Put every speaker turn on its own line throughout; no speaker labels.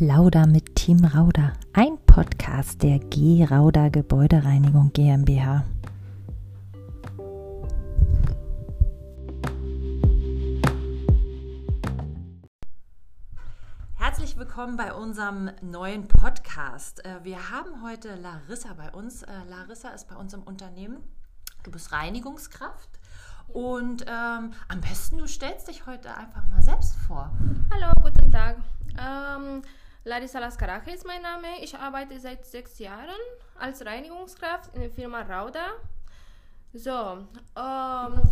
Plauder mit Team Rauder, ein Podcast der G Rauder Gebäudereinigung GmbH. Herzlich willkommen bei unserem neuen Podcast. Äh, wir haben heute Larissa bei uns. Äh, Larissa ist bei uns im Unternehmen. Du bist Reinigungskraft. Und ähm, am besten, du stellst dich heute einfach mal selbst vor.
Hallo, guten Tag. Ähm, Larissa Laskarache ist mein Name. Ich arbeite seit sechs Jahren als Reinigungskraft in der Firma Rauda. So, ähm,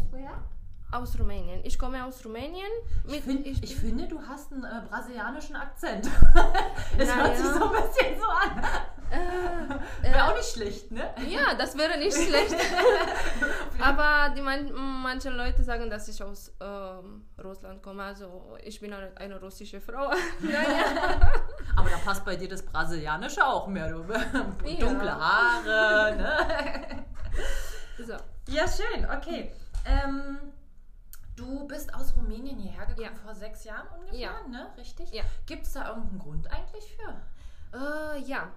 aus Rumänien. Ich komme aus Rumänien.
ich, find, ich, ich, finde, du hast einen äh, brasilianischen Akzent. Es hört sich so ein bisschen so an. Äh, wäre äh, auch nicht schlecht, ne?
Ja, das wäre nicht schlecht. Aber die man, manche Leute sagen, dass ich aus ähm, Russland komme. Also ich bin eine, eine russische Frau. ja,
ja. Aber da passt bei dir das Brasilianische auch mehr. Du. Dunkle Haare, ne? So. Ja, schön, okay. Ähm, du bist aus Rumänien hierher gekommen ja. vor sechs Jahren ungefähr, ja. ne? Richtig? Ja. Gibt es da irgendeinen Grund eigentlich für?
Äh, ja,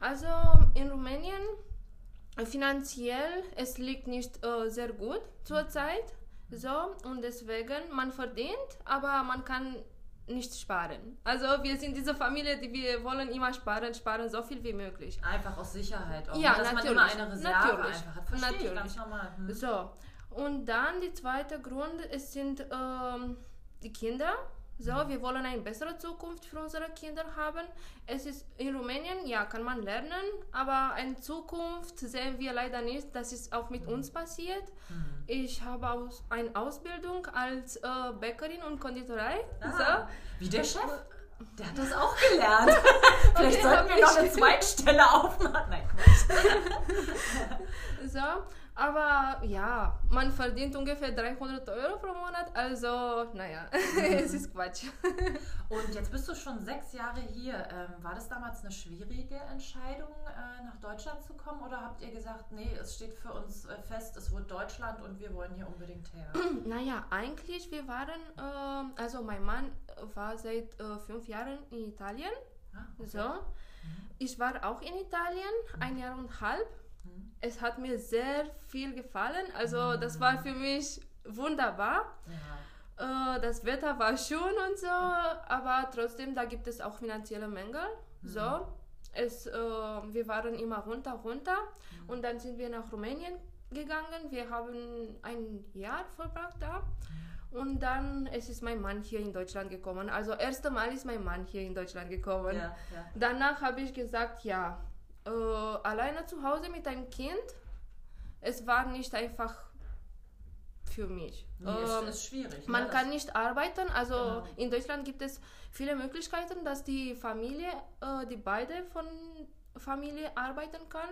also in Rumänien finanziell es liegt nicht äh, sehr gut zurzeit. So, und deswegen, man verdient, aber man kann nicht sparen. Also wir sind diese Familie, die wir wollen immer sparen, sparen so viel wie möglich.
Einfach aus Sicherheit auch.
Ja, ne? dass natürlich. man immer eine
Reserve natürlich. einfach hat. Verstehe natürlich. ganz normal.
Hm. So, und dann der zweite Grund, es sind ähm, die Kinder. So, wir wollen eine bessere Zukunft für unsere Kinder haben. Es ist in Rumänien, ja, kann man lernen, aber eine Zukunft sehen wir leider nicht. Das ist auch mit uns passiert. Mhm. Ich habe aus, eine Ausbildung als äh, Bäckerin und Konditorei.
Ah, so. Wie der Chef? Der hat das auch gelernt. Vielleicht okay, sollten wir noch eine Zweitstelle aufmachen. Nein,
so, aber ja, man verdient ungefähr 300 Euro pro Monat, also naja, es ist Quatsch.
Und jetzt bist du schon sechs Jahre hier. Ähm, war das damals eine schwierige Entscheidung, äh, nach Deutschland zu kommen? Oder habt ihr gesagt, nee, es steht für uns äh, fest, es wird Deutschland und wir wollen hier unbedingt her?
Naja, eigentlich, wir waren, äh, also mein Mann war seit äh, fünf Jahren in Italien. Ah, okay. So. Mhm. Ich war auch in Italien, ein Jahr und halb es hat mir sehr viel gefallen. Also das war für mich wunderbar. Ja. Äh, das Wetter war schön und so, aber trotzdem, da gibt es auch finanzielle Mängel. Mhm. So, es, äh, wir waren immer runter, runter mhm. und dann sind wir nach Rumänien gegangen. Wir haben ein Jahr verbracht da. Mhm. Und dann es ist mein Mann hier in Deutschland gekommen. Also erste Mal ist mein Mann hier in Deutschland gekommen. Ja, ja. Danach habe ich gesagt, ja, äh, alleine zu Hause mit einem Kind, es war nicht einfach für mich.
Nee, ähm, ist, schwierig.
Ne? Man kann nicht arbeiten. Also genau. in Deutschland gibt es viele Möglichkeiten, dass die Familie, äh, die beide von Familie arbeiten kann,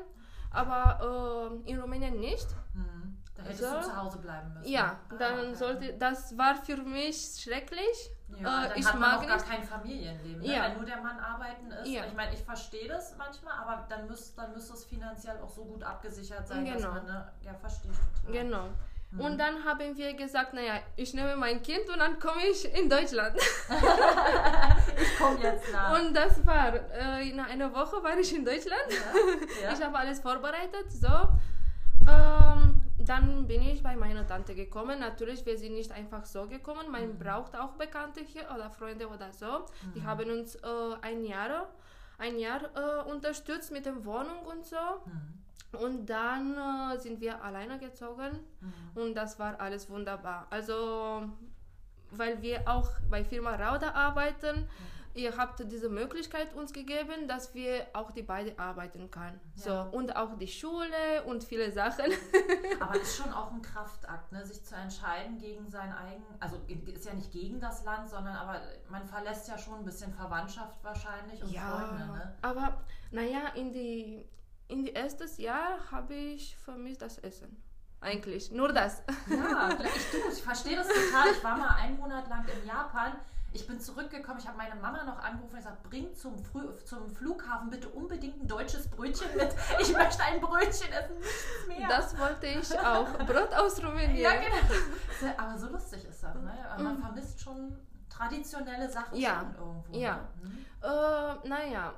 aber äh, in Rumänien nicht.
Mhm. Da hättest so. du zu Hause bleiben müssen.
Ja, ah, dann okay. sollte, das war für mich schrecklich.
Ja, äh, dann ich hat man mag auch gar kein Familienleben, ne? ja. wenn nur der Mann arbeiten ist. Ja. Ich meine, ich verstehe das manchmal, aber dann müsste dann müsste es finanziell auch so gut abgesichert sein, genau. dass man, ne? ja, verstehe ich total.
Genau. Mhm. Und dann haben wir gesagt, naja, ich nehme mein Kind und dann komme ich in Deutschland.
ich komme jetzt nach.
Und das war, äh, in einer Woche war ich in Deutschland. Ja. Ich habe alles vorbereitet, so. Ähm, dann bin ich bei meiner Tante gekommen. Natürlich, wir sind nicht einfach so gekommen. Man mhm. braucht auch Bekannte hier oder Freunde oder so. Mhm. Die haben uns äh, ein Jahr, ein Jahr äh, unterstützt mit der Wohnung und so. Mhm. Und dann äh, sind wir alleine gezogen mhm. und das war alles wunderbar. Also, weil wir auch bei Firma Rauda arbeiten, ihr habt diese Möglichkeit uns gegeben, dass wir auch die beiden arbeiten können. Ja. So, und auch die Schule und viele Sachen.
Aber ist schon auch ein Kraftakt, ne? sich zu entscheiden gegen sein eigen, also ist ja nicht gegen das Land, sondern aber man verlässt ja schon ein bisschen Verwandtschaft wahrscheinlich und ja, Freunde. Ne?
Aber naja, in die in die erstes Jahr habe ich vermisst das Essen. Eigentlich, nur das.
Ja, ich, du, ich verstehe das total. Ich war mal einen Monat lang in Japan ich bin zurückgekommen, ich habe meine Mama noch angerufen und gesagt, bring zum, Früh, zum Flughafen bitte unbedingt ein deutsches Brötchen mit. Ich möchte ein Brötchen essen, nichts mehr.
Das wollte ich auch. Brot aus Rumänien.
Ja, genau. Aber so lustig ist das, ne? Man mhm. vermisst schon traditionelle Sachen
ja. irgendwo. Ja. Ne? Mhm. Äh, naja,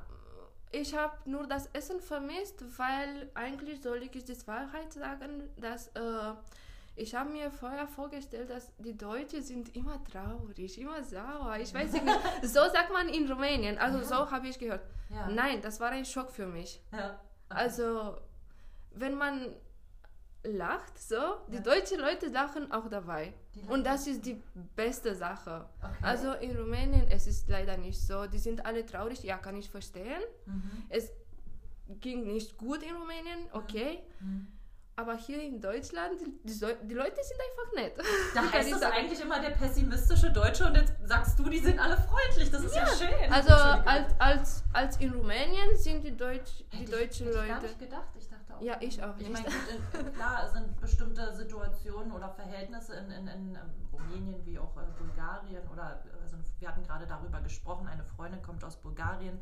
ich habe nur das Essen vermisst, weil eigentlich soll ich die Wahrheit sagen, dass äh, ich habe mir vorher vorgestellt, dass die Deutschen sind immer traurig, immer sauer. Ich weiß nicht, so sagt man in Rumänien. Also ja. so habe ich gehört. Ja. Nein, das war ein Schock für mich. Ja. Okay. Also wenn man lacht, so, die deutschen Leute lachen auch dabei. Und das ist die beste Sache. Okay. Also in Rumänien, es ist leider nicht so. Die sind alle traurig, ja, kann ich verstehen. Mhm. Es ging nicht gut in Rumänien, okay. Mhm. Aber hier in Deutschland, die, die, Leute sind einfach nett.
Da heißt es eigentlich immer der pessimistische Deutsche und jetzt sagst du, die sind alle freundlich. Das ist ja, ja schön.
Also als, als, als in Rumänien sind die, Deutsch, die
hätte
deutschen
ich,
Leute. Ich
gar nicht gedacht. Ich dachte auch.
Ja, ich auch nicht.
Ich meine, klar, sind bestimmte Situationen oder Verhältnisse in, in, in ähm, Rumänien wie auch äh, Bulgarien oder also wir hatten gerade darüber gesprochen. Eine Freundin kommt aus Bulgarien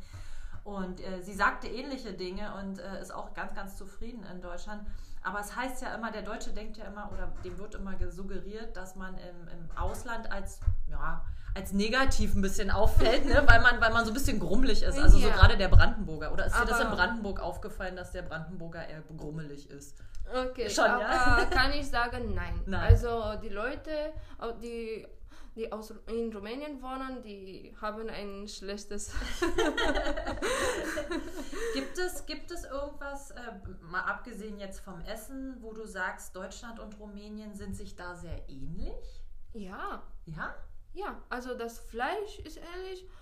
und äh, sie sagte ähnliche Dinge und äh, ist auch ganz, ganz zufrieden in Deutschland. Aber es heißt ja immer, der Deutsche denkt ja immer, oder dem wird immer suggeriert, dass man im, im Ausland als, ja, als negativ ein bisschen auffällt, ne? weil, man, weil man so ein bisschen grummelig ist. Also ja. so gerade der Brandenburger. Oder ist aber dir das in Brandenburg aufgefallen, dass der Brandenburger eher grummelig ist?
Okay, Schon, aber ja? kann ich sagen, nein. nein. Also die Leute, die die aus, in Rumänien wohnen, die haben ein schlechtes.
gibt, es, gibt es irgendwas, äh, mal abgesehen jetzt vom Essen, wo du sagst, Deutschland und Rumänien sind sich da sehr ähnlich?
Ja.
Ja?
Ja, also das Fleisch ist ähnlich.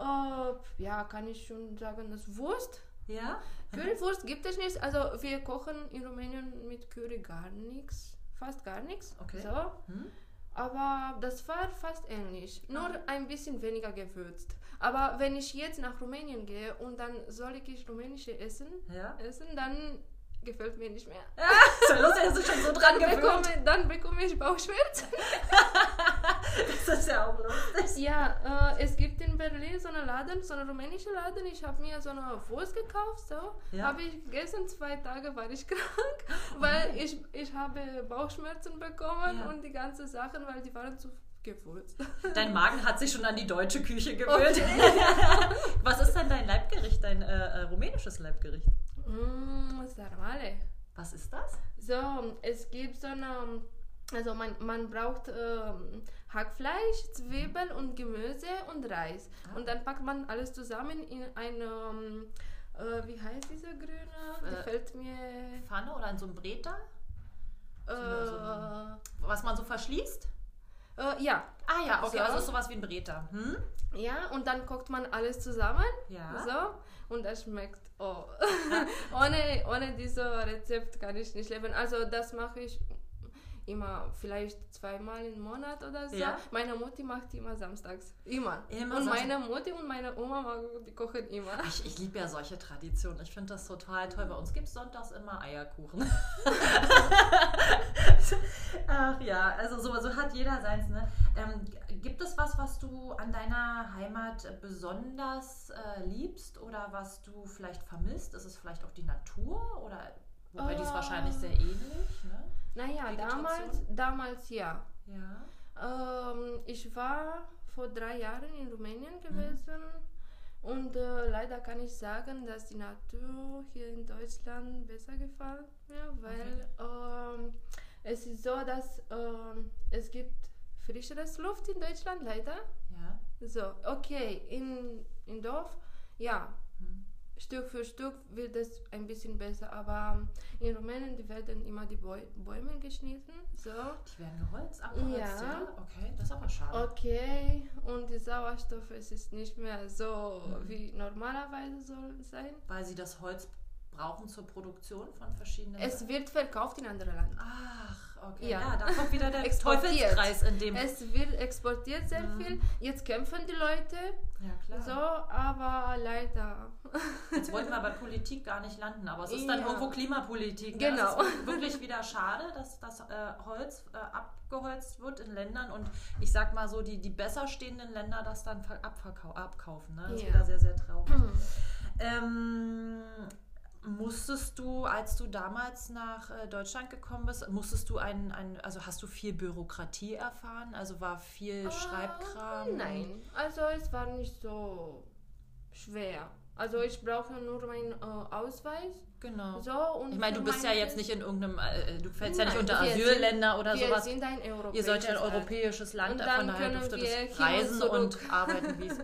Äh, ja, kann ich schon sagen, das Wurst.
Ja?
Currywurst gibt es nicht. Also wir kochen in Rumänien mit Curry gar nichts. Fast gar nichts.
Okay.
So. Hm? Aber das war fast ähnlich, nur ein bisschen weniger gewürzt. Aber wenn ich jetzt nach Rumänien gehe und dann soll ich rumänische Essen ja. essen, dann gefällt mir nicht mehr.
Ja, so lustig, hast du schon so dran
dann bekomme, dann bekomme ich Bauchschmerzen.
das ist ja auch lustig.
Ja, äh, es gibt in Berlin so einen Laden, so einen rumänischen Laden. Ich habe mir so eine Wurst gekauft, so. Ja. Habe ich gegessen, zwei Tage war ich krank, weil ich, ich habe Bauchschmerzen bekommen ja. und die ganzen Sachen, weil die waren zu gewürzt.
Dein Magen hat sich schon an die deutsche Küche gewöhnt. Okay. Was ist denn dein Leibgericht, dein äh, äh rumänisches Leibgericht?
Mm, Sarmale.
Was ist das?
So, es gibt so eine, also man, man braucht ähm, Hackfleisch, Zwiebeln und Gemüse und Reis. Ah. Und dann packt man alles zusammen in eine, ähm, äh, wie heißt diese grüne?
Äh, Gefällt mir. Pfanne oder in so einem Breter? Äh, so, was man so verschließt?
Äh, ja.
Ah ja, okay, so. also sowas wie ein Breter. Hm?
Ja, und dann kocht man alles zusammen.
Ja.
So, und das schmeckt, oh. ohne, ohne dieses Rezept kann ich nicht leben. Also das mache ich immer vielleicht zweimal im Monat oder so. Ja. Meine Mutti macht immer samstags. Immer. immer und Samstag. meine Mutti und meine Oma die kochen immer.
Ich, ich liebe ja solche Traditionen. Ich finde das total toll. Bei uns gibt es sonntags immer Eierkuchen. Ach ja, also so, so hat jeder seins. Ne? Ähm, gibt es was, was du an deiner Heimat besonders äh, liebst oder was du vielleicht vermisst? Ist es vielleicht auch die Natur oder wobei die ist wahrscheinlich sehr ähnlich? Ne?
Naja, damals, damals ja.
Ja.
Ähm, ich war vor drei Jahren in Rumänien mhm. gewesen mhm. und äh, leider kann ich sagen, dass die Natur hier in Deutschland besser gefällt mir, weil okay. ähm, es ist so, dass ähm, es gibt frischeres Luft in Deutschland, leider.
Ja.
So, okay, in, in Dorf, ja, Stück für Stück wird es ein bisschen besser, aber in Rumänien die werden immer die Bäu Bäume geschnitten. So.
Die werden geholzt, abgeholzt, ja. ja. Okay, das ist aber schade.
Okay, und die Sauerstoff, es ist nicht mehr so, mhm. wie normalerweise soll sein.
Weil sie das Holz brauchen zur Produktion von verschiedenen...
Es wird verkauft in andere Länder.
Ach, okay. Ja. ja, da kommt wieder der Teufelskreis in dem.
Es wird exportiert sehr mhm. viel. Jetzt kämpfen die Leute.
Ja, klar.
So, aber leider.
Jetzt wollten wir bei Politik gar nicht landen, aber es ist dann ja. irgendwo Klimapolitik. Ne?
Genau.
Es ist wirklich wieder schade, dass das äh, Holz äh, abgeholzt wird in Ländern und ich sag mal so, die, die besser stehenden Länder das dann abkaufen. Ne? Das ist wieder sehr, sehr traurig. Mhm. Ähm, Musstest du, als du damals nach äh, Deutschland gekommen bist, musstest du ein, ein, also hast du viel Bürokratie erfahren? Also war viel uh, Schreibkram?
Nein, also es war nicht so schwer. Also ich brauche nur meinen äh, Ausweis.
Genau. So, und ich meine, du bist ja jetzt nicht in irgendeinem, äh, du fällst Nein, ja nicht unter Asylländer sind, oder
wir
sowas.
Sind ein europäisches
Ihr seid ja ein europäisches Land, Land von daher dürfte das reisen und arbeiten, wie es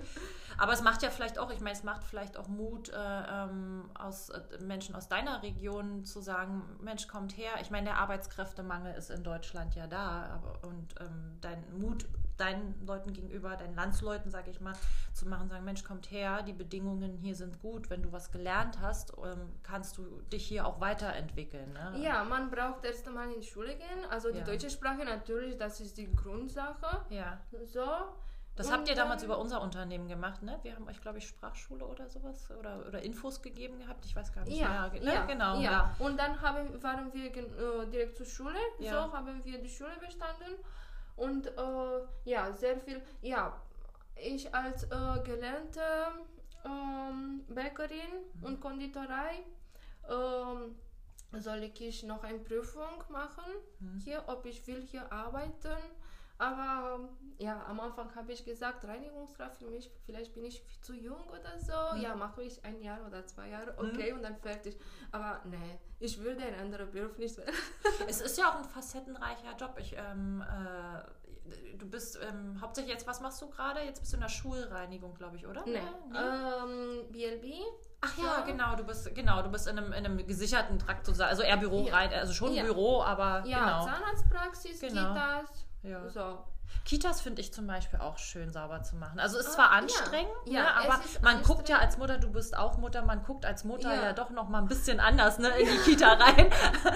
Aber es macht ja vielleicht auch, ich meine, es macht vielleicht auch Mut, äh, ähm, aus äh, Menschen aus deiner Region zu sagen, Mensch, kommt her. Ich meine, der Arbeitskräftemangel ist in Deutschland ja da. Aber, und ähm, dein Mut deinen Leuten gegenüber, deinen Landsleuten, sage ich mal, zu machen, sagen, Mensch, kommt her, die Bedingungen hier sind gut. Wenn du was gelernt hast, ähm, kannst du dich hier auch weiterentwickeln. Ne?
Ja, man braucht erst einmal in die Schule gehen. Also die ja. deutsche Sprache natürlich, das ist die Grundsache.
Ja.
So.
Das habt ihr damals über unser Unternehmen gemacht, ne? Wir haben euch, glaube ich, Sprachschule oder sowas oder, oder Infos gegeben gehabt. Ich weiß gar nicht
ja,
mehr.
Ne? Ja, genau. Ja. ja. Und dann haben, waren wir äh, direkt zur Schule. Ja. So haben wir die Schule bestanden. Und äh, ja, sehr viel. Ja, ich als äh, gelernte ähm, Bäckerin mhm. und Konditorei ähm, soll ich noch eine Prüfung machen mhm. hier, ob ich will hier arbeiten aber ja, am Anfang habe ich gesagt, Reinigungskraft für mich, vielleicht bin ich zu jung oder so. Mhm. Ja, mache ich ein Jahr oder zwei Jahre, mhm. okay, mhm. und dann fertig. Aber nee, ich würde ein anderer Beruf nicht
es ist ja auch ein facettenreicher Job. Ich, ähm, äh, bist ähm, hauptsächlich jetzt, was machst du gerade? Jetzt bist du in der Schulreinigung, glaube ich, oder?
Nee. nee. Ähm, BLB.
Ach ja, ja, genau, du bist genau, du bist in einem, in einem gesicherten Trakt sozusagen, also eher Büro ja. rein, also schon. Büro, aber
ja,
genau.
Zahnarztpraxis, genau. Kitas.
Ja. So. Kitas finde ich zum Beispiel auch schön sauber zu machen. Also ist ah, zwar anstrengend, ja. Ne, aber man guckt ja als Mutter, du bist auch Mutter, man guckt als Mutter ja, ja doch noch mal ein bisschen anders ne, in die Kita rein.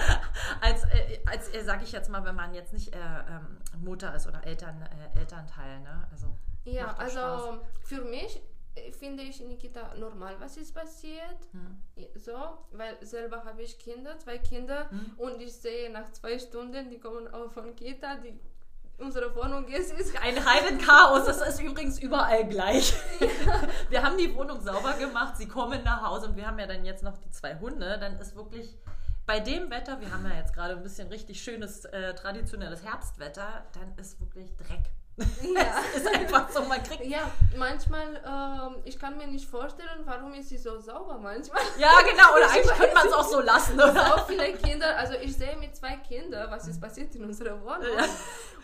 als, äh, als äh, sage ich jetzt mal, wenn man jetzt nicht äh, ähm, Mutter ist oder Eltern, äh, Elternteil. Ne? Also,
ja, also Spaß. für mich äh, finde ich in Kita normal, was ist passiert. Hm. So, weil selber habe ich Kinder, zwei Kinder hm. und ich sehe nach zwei Stunden, die kommen auch von Kita, die unsere Wohnung ist. ist
ein Heidenchaos. Das ist übrigens überall gleich. wir haben die Wohnung sauber gemacht, sie kommen nach Hause und wir haben ja dann jetzt noch die zwei Hunde. Dann ist wirklich bei dem Wetter, wir haben ja jetzt gerade ein bisschen richtig schönes äh, traditionelles Herbstwetter, dann ist wirklich Dreck. Ja. es ist einfach so, man kriegt.
Ja, manchmal, ähm, ich kann mir nicht vorstellen, warum ist sie so sauber manchmal.
Ja, genau, oder eigentlich könnte man es auch so lassen. Oder?
So viele Kinder, also ich sehe mit zwei Kindern, was ist passiert in unserer Wohnung. Ja.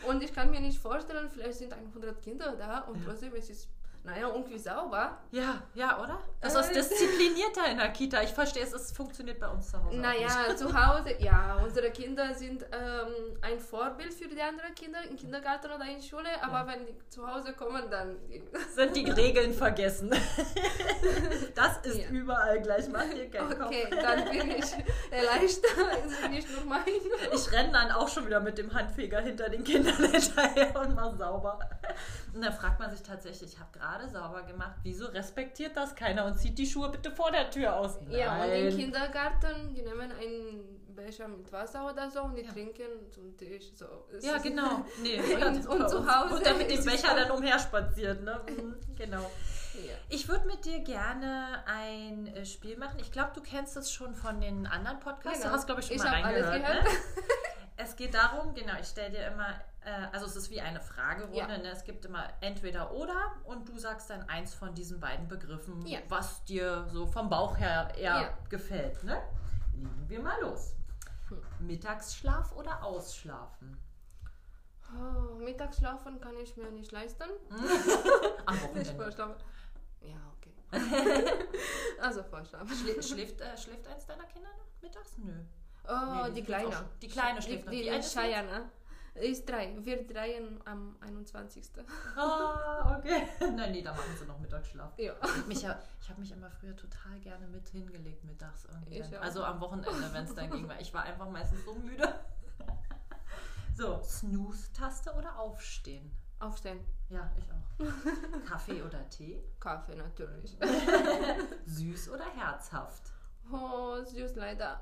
Und ich kann mir nicht vorstellen, vielleicht sind 100 Kinder da und trotzdem ist es naja, irgendwie sauber.
Ja, ja, oder? Das ist äh. disziplinierter in der Kita. Ich verstehe es, es funktioniert bei uns zu Hause.
Naja, zu Hause, ja, unsere Kinder sind ähm, ein Vorbild für die anderen Kinder im Kindergarten oder in Schule, aber ja. wenn die zu Hause kommen, dann
sind die Regeln vergessen. das ist ja. überall gleich. Mach dir keinen
Okay, Kopf. dann bin ich erleichtert. Es ist nicht nur mein.
Ich renne dann auch schon wieder mit dem Handfeger hinter den Kindern hinterher und mach sauber. Und dann fragt man sich tatsächlich, ich habe gerade sauber gemacht, wieso respektiert das keiner und zieht die Schuhe bitte vor der Tür aus?
Nein. Ja, und im Kindergarten, die nehmen einen Becher mit Wasser oder so und die ja. trinken zum Tisch. So.
ja, genau. Nee,
und, und zu Hause.
Und dann mit dem Becher dann umherspaziert. Ne? Mhm, genau. Ja. Ich würde mit dir gerne ein äh, Spiel machen. Ich glaube, du kennst es schon von den anderen Podcasts. Genau. Du hast, glaube ich, schon ich mal reingehört. Ne? es geht darum, genau, ich stelle dir immer also es ist wie eine Fragerunde. Ja. Ne? Es gibt immer entweder oder und du sagst dann eins von diesen beiden Begriffen, ja. was dir so vom Bauch her eher ja. gefällt. Ne? Legen wir mal los. Hm. Mittagsschlaf oder Ausschlafen?
Oh, Mittagsschlafen kann ich mir nicht leisten.
Am Wochenende.
Ja, okay. also Vorschlafen.
Schläft, schläft, äh, schläft eins deiner Kinder noch mittags? Nö.
Oh, nee, die, die Kleine.
Die Kleine schläft
die, noch. Die, die Cheyenne. Ist drei. Wir drei am 21.
Ah, okay. Nein, nee, da machen sie noch Mittagsschlaf.
Ja.
Mich ich habe mich immer früher total gerne mit hingelegt mittags irgendwie. Also am Wochenende, wenn es dann ging. Weil ich war einfach meistens so müde. So, Snooze-Taste oder Aufstehen?
Aufstehen.
Ja, ich auch. Kaffee oder Tee?
Kaffee natürlich.
süß oder herzhaft?
Oh, süß leider.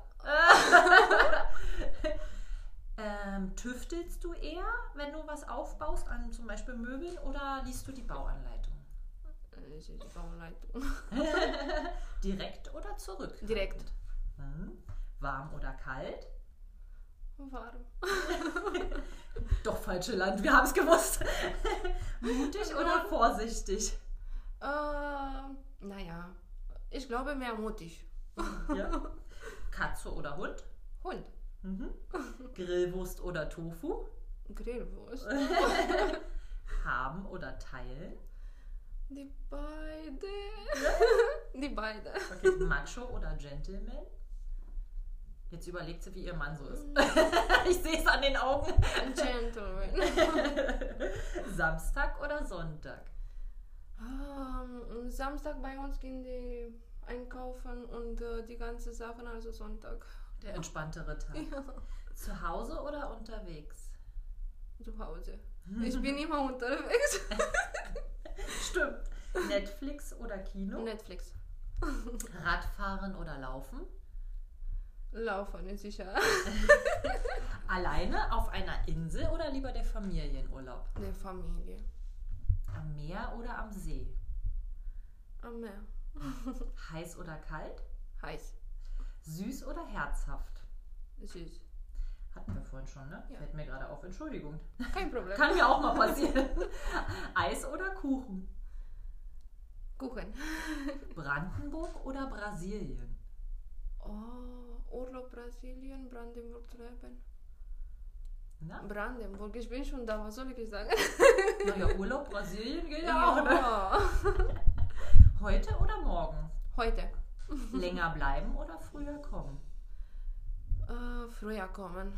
Ähm, tüftelst du eher, wenn du was aufbaust, an zum Beispiel Möbeln, oder liest du die Bauanleitung?
Ich die Bauanleitung.
Direkt oder zurück?
Direkt.
Hm. Warm oder kalt?
Warm.
Doch falsche Land, wir haben es gewusst. Mutig oder vorsichtig?
Äh, naja, ich glaube mehr mutig.
Ja. Katze oder Hund?
Hund.
Mhm. Grillwurst oder Tofu?
Grillwurst.
Haben oder teilen?
Die beide. Die beide.
Okay, Macho oder Gentleman? Jetzt überlegt sie, wie ihr Mann so ist. ich sehe es an den Augen.
Gentleman.
Samstag oder Sonntag?
Um, Samstag bei uns gehen die einkaufen und uh, die ganzen Sachen, also Sonntag.
Der entspanntere Tag. Ja. Zu Hause oder unterwegs?
Zu Hause. Ich bin immer unterwegs.
Stimmt. Netflix oder Kino?
Netflix.
Radfahren oder Laufen?
Laufen ist sicher.
Alleine auf einer Insel oder lieber der Familienurlaub?
Der Familie.
Am Meer oder am See?
Am Meer.
Heiß oder kalt?
Heiß.
Süß oder herzhaft?
Süß.
Hatten wir vorhin schon, ne? Ja. Fällt mir gerade auf. Entschuldigung.
Kein Problem.
Kann mir auch mal passieren. Eis oder Kuchen?
Kuchen.
Brandenburg oder Brasilien?
Oh, Urlaub Brasilien, Brandenburg leben. Na? Brandenburg, ich bin schon da, was soll ich sagen?
Naja, Urlaub Brasilien geht ja, auch, ne? Heute oder morgen?
Heute.
Länger bleiben oder früher kommen?
Äh, früher kommen.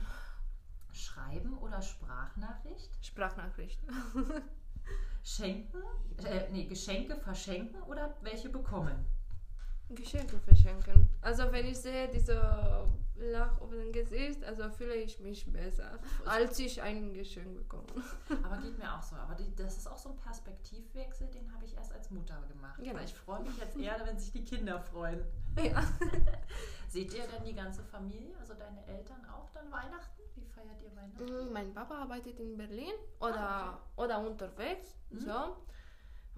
Schreiben oder Sprachnachricht?
Sprachnachricht.
Schenken, äh, nee, Geschenke verschenken oder welche bekommen?
Geschenke verschenken. Also wenn ich sehe diese Lach auf dem Gesicht, also fühle ich mich besser, als ich ein Geschenk bekomme.
Aber geht mir auch so. Aber die, das ist auch so ein Perspektivwechsel, den habe ich erst als Mutter gemacht. Genau. Ich freue mich jetzt eher, wenn sich die Kinder freuen. Ja. Seht ihr denn die ganze Familie, also deine Eltern auch dann Weihnachten? Wie feiert ihr Weihnachten?
Mm, mein Papa arbeitet in Berlin oder, ah, okay. oder unterwegs. Mhm. So.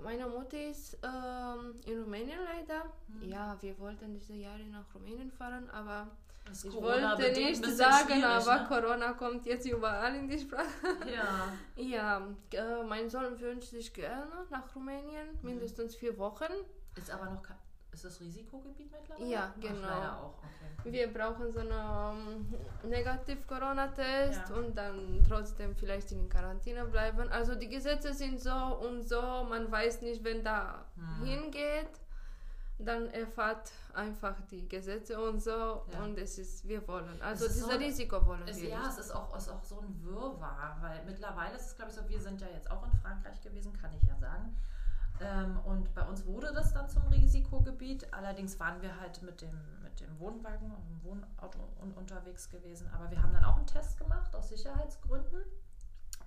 Meine Mutter ist ähm, in Rumänien leider. Mhm. Ja, wir wollten diese Jahre nach Rumänien fahren, aber das ich wollte nicht sagen, aber ne? Corona kommt jetzt überall in die Sprache.
Ja.
ja, äh, mein Sohn wünscht sich gerne nach Rumänien, mindestens vier Wochen.
Ist aber noch kein ist das Risikogebiet mittlerweile?
Ja, genau.
Ach. Okay.
Wir brauchen so einen um, ähm, Negativ-Corona-Test ja. und dann trotzdem vielleicht in Quarantäne bleiben. Also die Gesetze sind so und so, man weiß nicht, wenn da hm. hingeht. Dann erfahrt einfach die Gesetze und so ja. und es ist, wir wollen. Also dieses so Risiko wollen
es,
wir.
Ja,
nicht.
es ist auch, ist auch so ein Wirrwarr, weil mittlerweile ist es, glaube ich, so, wir sind ja jetzt auch in Frankreich gewesen, kann ich ja sagen. Ähm, und bei uns wurde das dann zum Risikogebiet. Allerdings waren wir halt mit dem, mit dem Wohnwagen und dem Wohnauto un unterwegs gewesen. Aber wir haben dann auch einen Test gemacht aus Sicherheitsgründen.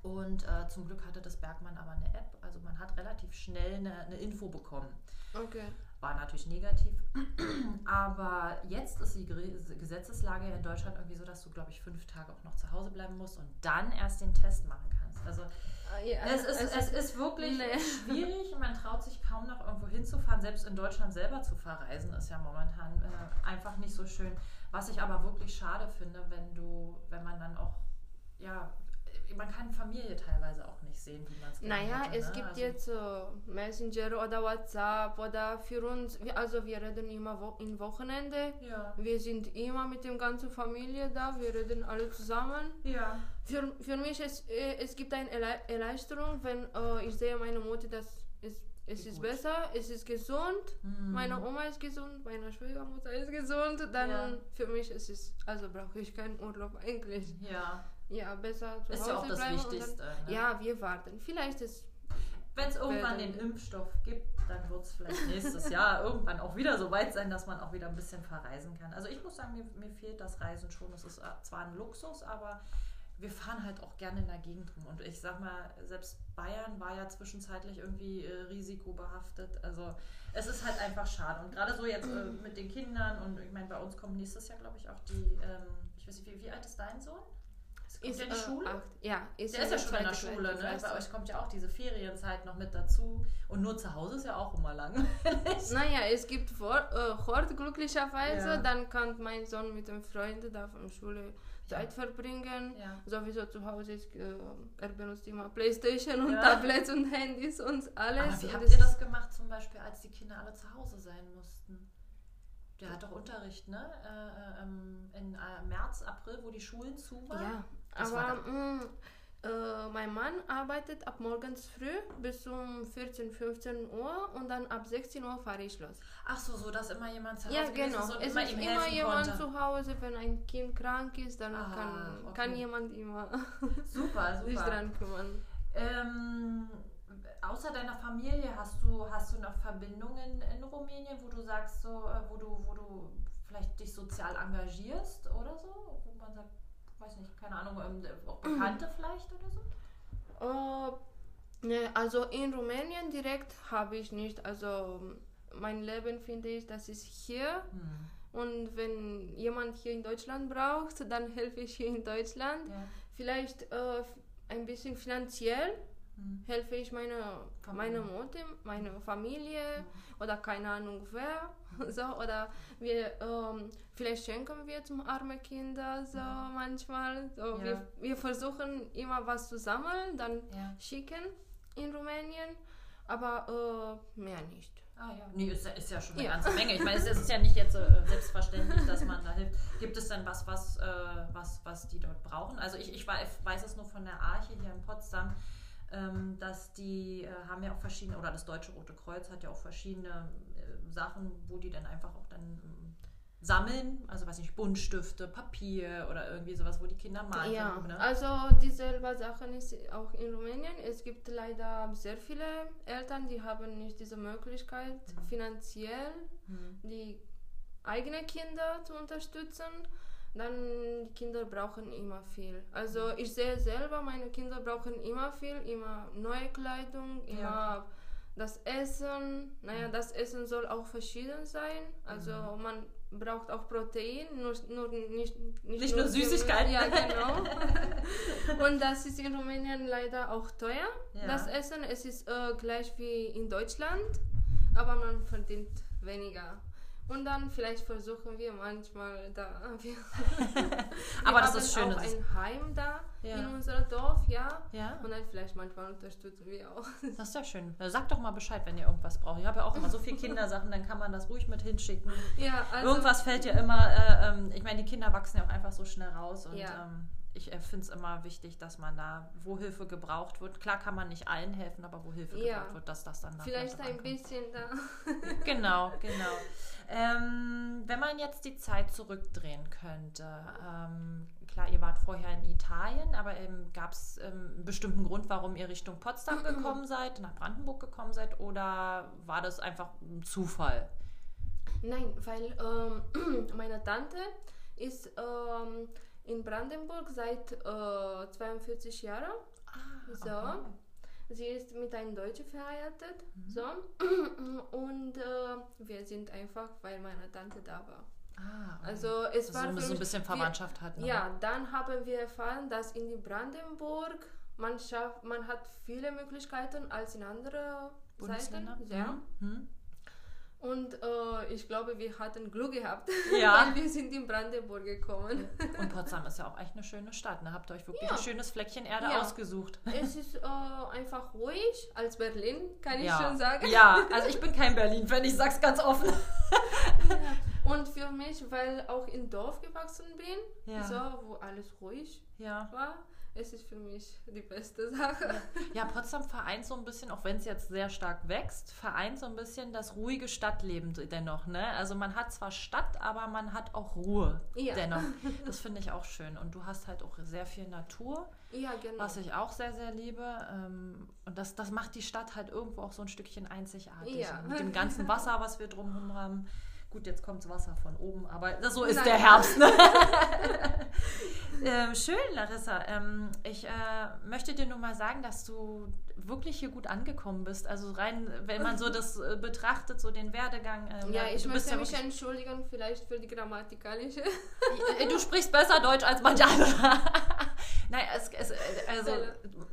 Und äh, zum Glück hatte das Bergmann aber eine App. Also man hat relativ schnell eine, eine Info bekommen.
Okay.
War natürlich negativ. aber jetzt ist die Gesetzeslage in Deutschland irgendwie so, dass du, glaube ich, fünf Tage auch noch zu Hause bleiben musst und dann erst den Test machen kannst. Also ja, es, ist, es, es ist wirklich nee. schwierig. Man traut sich kaum noch irgendwo hinzufahren. Selbst in Deutschland selber zu verreisen ist ja momentan äh, einfach nicht so schön. Was ich aber wirklich schade finde, wenn du, wenn man dann auch, ja, man kann Familie teilweise auch nicht sehen, wie man es
Naja,
hätte,
es
ne?
gibt
also
jetzt so Messenger oder WhatsApp oder für uns, also wir reden immer wo, im Wochenende.
Ja.
Wir sind immer mit der ganzen Familie da, wir reden alle zusammen.
Ja.
Für, für mich es, äh, es gibt eine Erleichterung, wenn äh, ich sehe meine Mutter, dass es es ist besser, es ist gesund, mhm. meine Oma ist gesund, meine Schwiegermutter ist gesund, dann ja. für mich ist es, also brauche ich keinen Urlaub eigentlich.
Ja.
Ja, besser zu
ist
Hause
ja auch das
bleiben
Wichtigste.
Dann, ne? Ja, wir warten. Vielleicht ist
wenn es irgendwann den Impfstoff gibt, dann wird es vielleicht nächstes Jahr irgendwann auch wieder so weit sein, dass man auch wieder ein bisschen verreisen kann. Also ich muss sagen, mir, mir fehlt das Reisen schon. Es ist äh, zwar ein Luxus, aber wir fahren halt auch gerne in der Gegend rum. Und ich sag mal, selbst Bayern war ja zwischenzeitlich irgendwie äh, risikobehaftet. Also es ist halt einfach schade. Und gerade so jetzt äh, mit den Kindern und ich meine, bei uns kommen nächstes Jahr, glaube ich, auch die, ähm, ich weiß nicht, wie, wie alt ist dein Sohn? Ist der in die
äh,
Schule?
Acht. Ja,
ist der ist ja schon in der Schule, ne? Bei euch kommt ja auch diese Ferienzeit noch mit dazu. Und nur zu Hause ist ja auch immer langweilig.
Naja, es gibt Hort, äh, Hort glücklicherweise. Ja. Dann kann mein Sohn mit den Freunden da von der Schule Zeit verbringen. Ja. Sowieso zu Hause ist, äh, er benutzt immer Playstation und ja. Tablets und Handys und alles.
Aber wie
und
habt ihr das gemacht zum Beispiel, als die Kinder alle zu Hause sein mussten? Der hat doch Unterricht, ne? Äh, ähm, in äh, März, April, wo die Schulen zu waren.
Ja, das aber war äh, mein Mann arbeitet ab morgens früh bis um 14, 15 Uhr und dann ab 16 Uhr fahre ich los.
Ach so, so dass immer jemand
zu Hause ja, genau. ist und es immer ist immer jemand konnte. zu Hause, wenn ein Kind krank ist, dann Aha, kann, okay. kann jemand immer
super, super.
sich dran kümmern.
Ähm, außer deiner Familie hast du, hast du noch Verbindungen in Rumänien, wo du sagst, so, äh, wo du, wo du vielleicht dich sozial engagierst oder so? Wo man sagt, weiß nicht, keine Ahnung, ähm, auch Bekannte vielleicht oder
so? Uh, also in Rumänien direkt habe ich nicht. Also mein Leben finde ich, das ist hier. Hm. Und wenn jemand hier in Deutschland braucht, dann helfe ich hier in Deutschland. Ja. Vielleicht äh, ein bisschen finanziell hm. helfe ich meine, meine Mutter, meine Familie hm. Oder keine Ahnung wer. so, oder wir, ähm, vielleicht schenken wir zum armen Kinder so ja. manchmal. So, ja. wir, wir versuchen immer was zu sammeln, dann ja. schicken in Rumänien, aber äh, mehr nicht.
Ah ja, nee, ist, ist ja schon eine ganze Menge. Ich meine, es ist ja nicht jetzt äh, selbstverständlich, dass man da hilft. Gibt es denn was, was, äh, was, was die dort brauchen? Also ich, ich weiß, weiß es nur von der Arche hier in Potsdam, dass die äh, haben ja auch verschiedene, oder das Deutsche Rote Kreuz hat ja auch verschiedene Sachen, wo die dann einfach auch dann ähm, sammeln, also weiß nicht, Buntstifte, Papier oder irgendwie sowas, wo die Kinder malen.
Ja,
ne?
also dieselbe Sachen ist auch in Rumänien. Es gibt leider sehr viele Eltern, die haben nicht diese Möglichkeit, mhm. finanziell mhm. die eigenen Kinder zu unterstützen. Dann die Kinder brauchen immer viel. Also mhm. ich sehe selber, meine Kinder brauchen immer viel, immer neue Kleidung, immer ja das Essen, naja, das Essen soll auch verschieden sein. Also mhm. man braucht auch Protein, nur, nur nicht,
nicht, nicht nur, nur Süßigkeiten.
Ja, genau. Und das ist in Rumänien leider auch teuer, ja. das Essen. Es ist äh, gleich wie in Deutschland, aber man verdient weniger. Und dann vielleicht versuchen wir manchmal da. Wir,
Aber das ist schön.
Auch ein Heim da ja. in unserem Dorf, ja. ja. Und dann vielleicht manchmal unterstützen wir auch.
Das ist ja schön. Sag doch mal Bescheid, wenn ihr irgendwas braucht. Ich habe ja auch immer so viele Kindersachen, dann kann man das ruhig mit hinschicken. Ja, also irgendwas fällt ja immer. Äh, ähm, ich meine, die Kinder wachsen ja auch einfach so schnell raus und. Ja. Ähm, ich äh, finde es immer wichtig, dass man da, wo Hilfe gebraucht wird, klar kann man nicht allen helfen, aber wo Hilfe ja. gebraucht wird, dass das dann
Vielleicht ein bisschen da.
genau, genau. Ähm, wenn man jetzt die Zeit zurückdrehen könnte, ähm, klar, ihr wart vorher in Italien, aber ähm, gab es ähm, einen bestimmten Grund, warum ihr Richtung Potsdam gekommen seid, nach Brandenburg gekommen seid, oder war das einfach ein Zufall?
Nein, weil ähm, meine Tante ist ähm, in Brandenburg seit äh, 42 Jahren. Ah, so. Okay. Sie ist mit einem Deutschen verheiratet. Mhm. So. Und äh, wir sind einfach, weil meine Tante da war. Ah, okay. Also es also war
so ein bisschen Verwandtschaft
wir,
hat.
Ne? Ja, dann haben wir erfahren, dass in Brandenburg man schafft, man hat viele Möglichkeiten als in anderen Bundesländern. Ja. Mhm. Und äh, ich glaube, wir hatten Glück gehabt, ja. weil wir sind in Brandenburg gekommen.
Und Potsdam ist ja auch echt eine schöne Stadt. Ne? Habt ihr euch wirklich ja. ein schönes Fleckchen Erde ja. ausgesucht.
Es ist äh, einfach ruhig, als Berlin, kann ich schon sagen.
Ja, also ich bin kein Berlin-Fan, ich sag's ganz offen.
Und für mich, weil auch im Dorf gewachsen bin, so, wo alles ruhig war, es ist für mich die beste Sache.
Ja, Potsdam vereint so ein bisschen, auch wenn es jetzt sehr stark wächst, vereint so ein bisschen das ruhige Stadtleben dennoch. Ne? Also man hat zwar Stadt, aber man hat auch Ruhe ja. dennoch. Das finde ich auch schön. Und du hast halt auch sehr viel Natur,
ja, genau.
was ich auch sehr, sehr liebe. Ähm, und das, das macht die Stadt halt irgendwo auch so ein Stückchen einzigartig. Ja. mit dem ganzen Wasser, was wir drumherum haben. Gut, jetzt kommt das Wasser von oben, aber so ist Nein. der Herbst. Ne? ähm, schön, Larissa. Ähm, ich äh, möchte dir nur mal sagen, dass du wirklich hier gut angekommen bist. Also rein, wenn man so das äh, betrachtet, so den Werdegang.
Ähm, ja, ich möchte ja mich entschuldigen, vielleicht für die grammatikalische.
du sprichst besser Deutsch als manche andere. Nein, es, es, also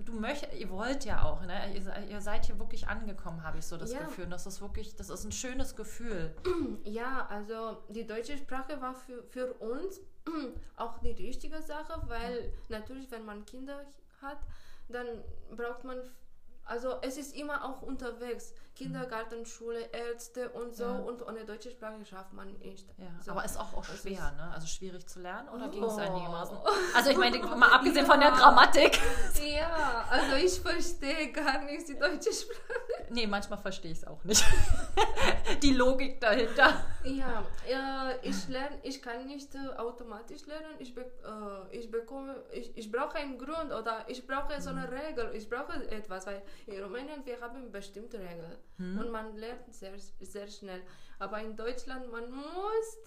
du möchtest, ihr wollt ja auch, ne? Ihr, ihr seid hier wirklich angekommen, habe ich so das ja. Gefühl. Und das ist wirklich, das ist ein schönes Gefühl.
Ja, also die deutsche Sprache war für, für uns auch die richtige Sache, weil natürlich, wenn man Kinder hat, dann braucht man also es ist immer auch unterwegs. Kindergarten, Schule, Ärzte und so. Ja. Und ohne deutsche Sprache schafft man nicht.
Ja. So. Aber ist auch, auch schwer, ne? Also schwierig zu lernen oder oh. ging es einigermaßen? Also ich meine, mal abgesehen ja. von der Grammatik.
Ja, also ich verstehe gar nicht die deutsche Sprache.
Nee, manchmal verstehe ich es auch nicht. die Logik dahinter.
Ja, äh, ich lerne, ich kann nicht äh, automatisch lernen. Ich, be äh, ich bekomme, ich, ich brauche einen Grund oder ich brauche so eine mhm. Regel. Ich brauche etwas, weil in Rumänien wir haben bestimmte Regeln hm. und man lernt sehr, sehr schnell. Aber in Deutschland, man muss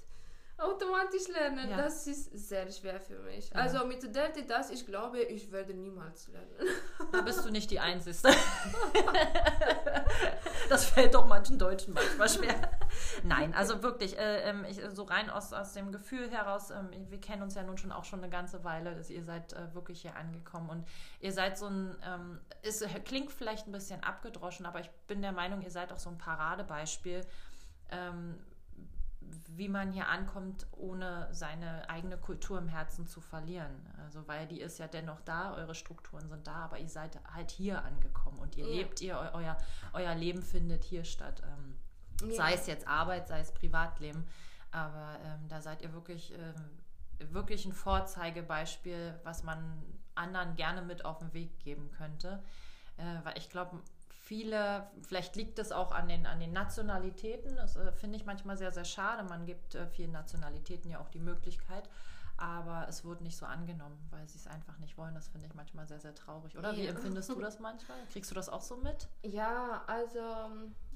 automatisch lernen. Ja. Das ist sehr schwer für mich. Ja. Also mit Delta das, ich glaube, ich werde niemals lernen.
Da bist du nicht die Einzige. das fällt doch manchen Deutschen manchmal schwer. Nein, also wirklich, äh, ähm, ich, so rein aus, aus dem Gefühl heraus, äh, wir kennen uns ja nun schon auch schon eine ganze Weile, dass ihr seid äh, wirklich hier angekommen und ihr seid so ein, ähm, es klingt vielleicht ein bisschen abgedroschen, aber ich bin der Meinung, ihr seid auch so ein Paradebeispiel, ähm, wie man hier ankommt, ohne seine eigene Kultur im Herzen zu verlieren. Also weil die ist ja dennoch da, eure Strukturen sind da, aber ihr seid halt hier angekommen und ihr ja. lebt, ihr euer, euer Leben findet hier statt. Ähm, ja. Sei es jetzt Arbeit, sei es Privatleben. Aber ähm, da seid ihr wirklich, ähm, wirklich ein Vorzeigebeispiel, was man anderen gerne mit auf den Weg geben könnte. Äh, weil ich glaube, viele, vielleicht liegt es auch an den, an den Nationalitäten, das äh, finde ich manchmal sehr, sehr schade. Man gibt äh, vielen Nationalitäten ja auch die Möglichkeit, aber es wurde nicht so angenommen, weil sie es einfach nicht wollen. Das finde ich manchmal sehr, sehr traurig. Oder ja. wie empfindest du das manchmal? Kriegst du das auch so mit?
Ja, also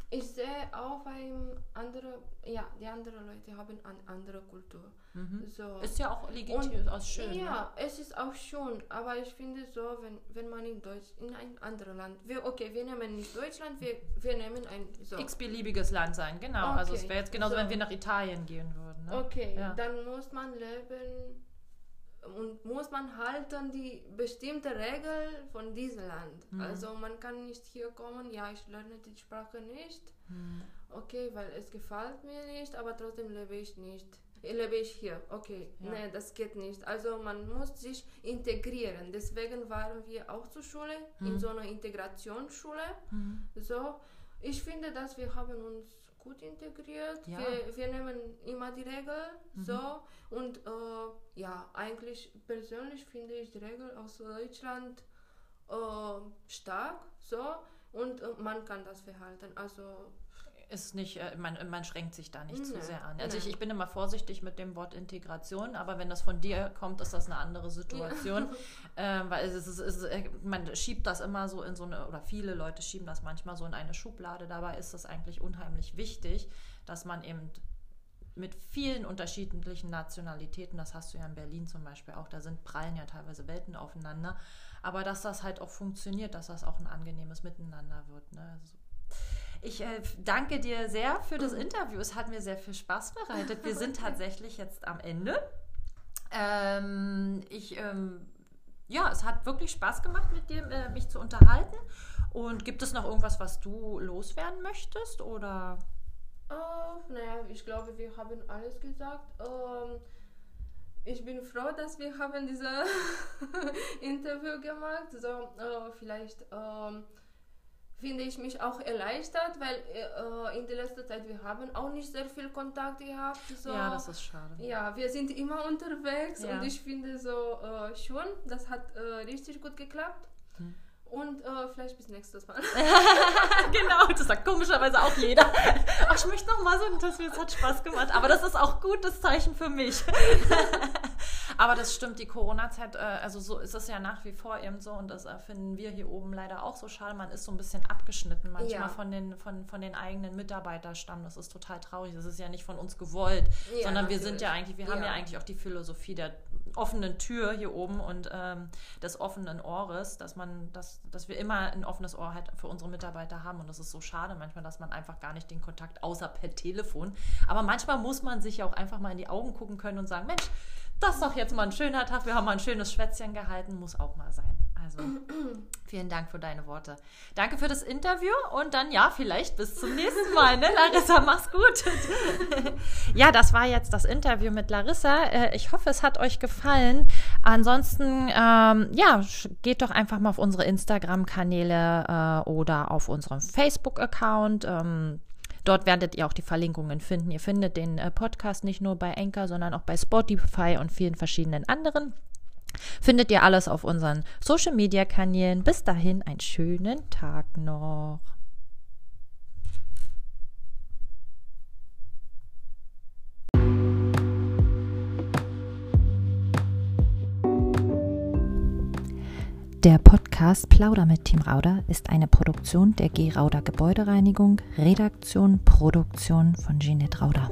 ich sehe auch beim andere, ja, die anderen Leute haben eine andere Kultur.
Mhm. So. Ist ja auch legitim, auch schön.
Ja, ne? es ist auch schön, aber ich finde so, wenn, wenn man in Deutsch, in ein anderes Land, wir, okay, wir nehmen nicht Deutschland, wir, wir nehmen ein
so. x-beliebiges Land sein, genau. Okay. Also es wäre jetzt genauso, so. wenn wir nach Italien gehen würden. Ne?
Okay, ja. dann muss man leben und muss man halten die bestimmte Regel von diesem Land. Mhm. Also man kann nicht hier kommen, ja, ich lerne die Sprache nicht. Mhm. Okay, weil es gefällt mir nicht, aber trotzdem lebe ich nicht. Lebe ich hier. Okay, ja. nee, das geht nicht. Also man muss sich integrieren. Deswegen waren wir auch zur Schule, mhm. in so einer Integrationsschule. Mhm. So, ich finde, dass wir haben uns gut integriert. Ja. Wir, wir nehmen immer die Regel mhm. so und äh, ja, eigentlich persönlich finde ich die Regel aus Deutschland äh, stark so und äh, man kann das verhalten. Also
ist nicht, äh, man, man schränkt sich da nicht mhm. zu sehr an. Also ich, ich, bin immer vorsichtig mit dem Wort Integration, aber wenn das von dir kommt, ist das eine andere Situation. Ja. Ähm, weil es ist, es ist, äh, man schiebt das immer so in so eine, oder viele Leute schieben das manchmal so in eine Schublade. Dabei ist es eigentlich unheimlich wichtig, dass man eben mit vielen unterschiedlichen Nationalitäten, das hast du ja in Berlin zum Beispiel auch, da sind prallen ja teilweise Welten aufeinander, aber dass das halt auch funktioniert, dass das auch ein angenehmes Miteinander wird. Ne? Also ich äh, danke dir sehr für das Interview. Es hat mir sehr viel Spaß bereitet. Wir sind tatsächlich jetzt am Ende. Ähm, ich, ähm, ja, es hat wirklich Spaß gemacht, mit dir äh, mich zu unterhalten. Und gibt es noch irgendwas, was du loswerden möchtest? Oder?
Oh, naja, ich glaube, wir haben alles gesagt. Ähm, ich bin froh, dass wir haben dieses Interview gemacht. So, äh, vielleicht ähm, finde ich mich auch erleichtert, weil äh, in der letzten Zeit wir haben auch nicht sehr viel Kontakt gehabt. So.
Ja, das ist schade.
Ja, wir sind immer unterwegs ja. und ich finde so äh, schon, das hat äh, richtig gut geklappt. Hm. Und äh, vielleicht bis nächstes Mal.
genau, das sagt komischerweise auch jeder. Ach, ich möchte noch mal so, dass es hat Spaß gemacht. Aber das ist auch gutes Zeichen für mich. Aber das stimmt, die Corona-Zeit, äh, also so ist es ja nach wie vor eben so und das finden wir hier oben leider auch so schade. Man ist so ein bisschen abgeschnitten manchmal ja. von, den, von, von den eigenen Mitarbeiterstamm. Das ist total traurig. Das ist ja nicht von uns gewollt, ja, sondern natürlich. wir sind ja eigentlich, wir haben ja eigentlich auch die Philosophie der offenen Tür hier oben und ähm, des offenen Ohres, dass man, dass, dass wir immer ein offenes Ohr halt für unsere Mitarbeiter haben. Und das ist so schade manchmal, dass man einfach gar nicht den Kontakt außer per Telefon. Aber manchmal muss man sich ja auch einfach mal in die Augen gucken können und sagen, Mensch, das ist doch jetzt mal ein schöner Tag. Wir haben mal ein schönes Schwätzchen gehalten. Muss auch mal sein. Also vielen Dank für deine Worte. Danke für das Interview und dann ja, vielleicht bis zum nächsten Mal. Ne? Larissa, mach's gut. ja, das war jetzt das Interview mit Larissa. Äh, ich hoffe, es hat euch gefallen. Ansonsten, ähm, ja, geht doch einfach mal auf unsere Instagram-Kanäle äh, oder auf unserem Facebook-Account. Ähm, Dort werdet ihr auch die Verlinkungen finden. Ihr findet den äh, Podcast nicht nur bei Anchor, sondern auch bei Spotify und vielen verschiedenen anderen. Findet ihr alles auf unseren Social Media Kanälen. Bis dahin einen schönen Tag noch. Der Podcast Plauder mit Team Rauder ist eine Produktion der G. Rauder Gebäudereinigung, Redaktion, Produktion von Jeanette Rauder.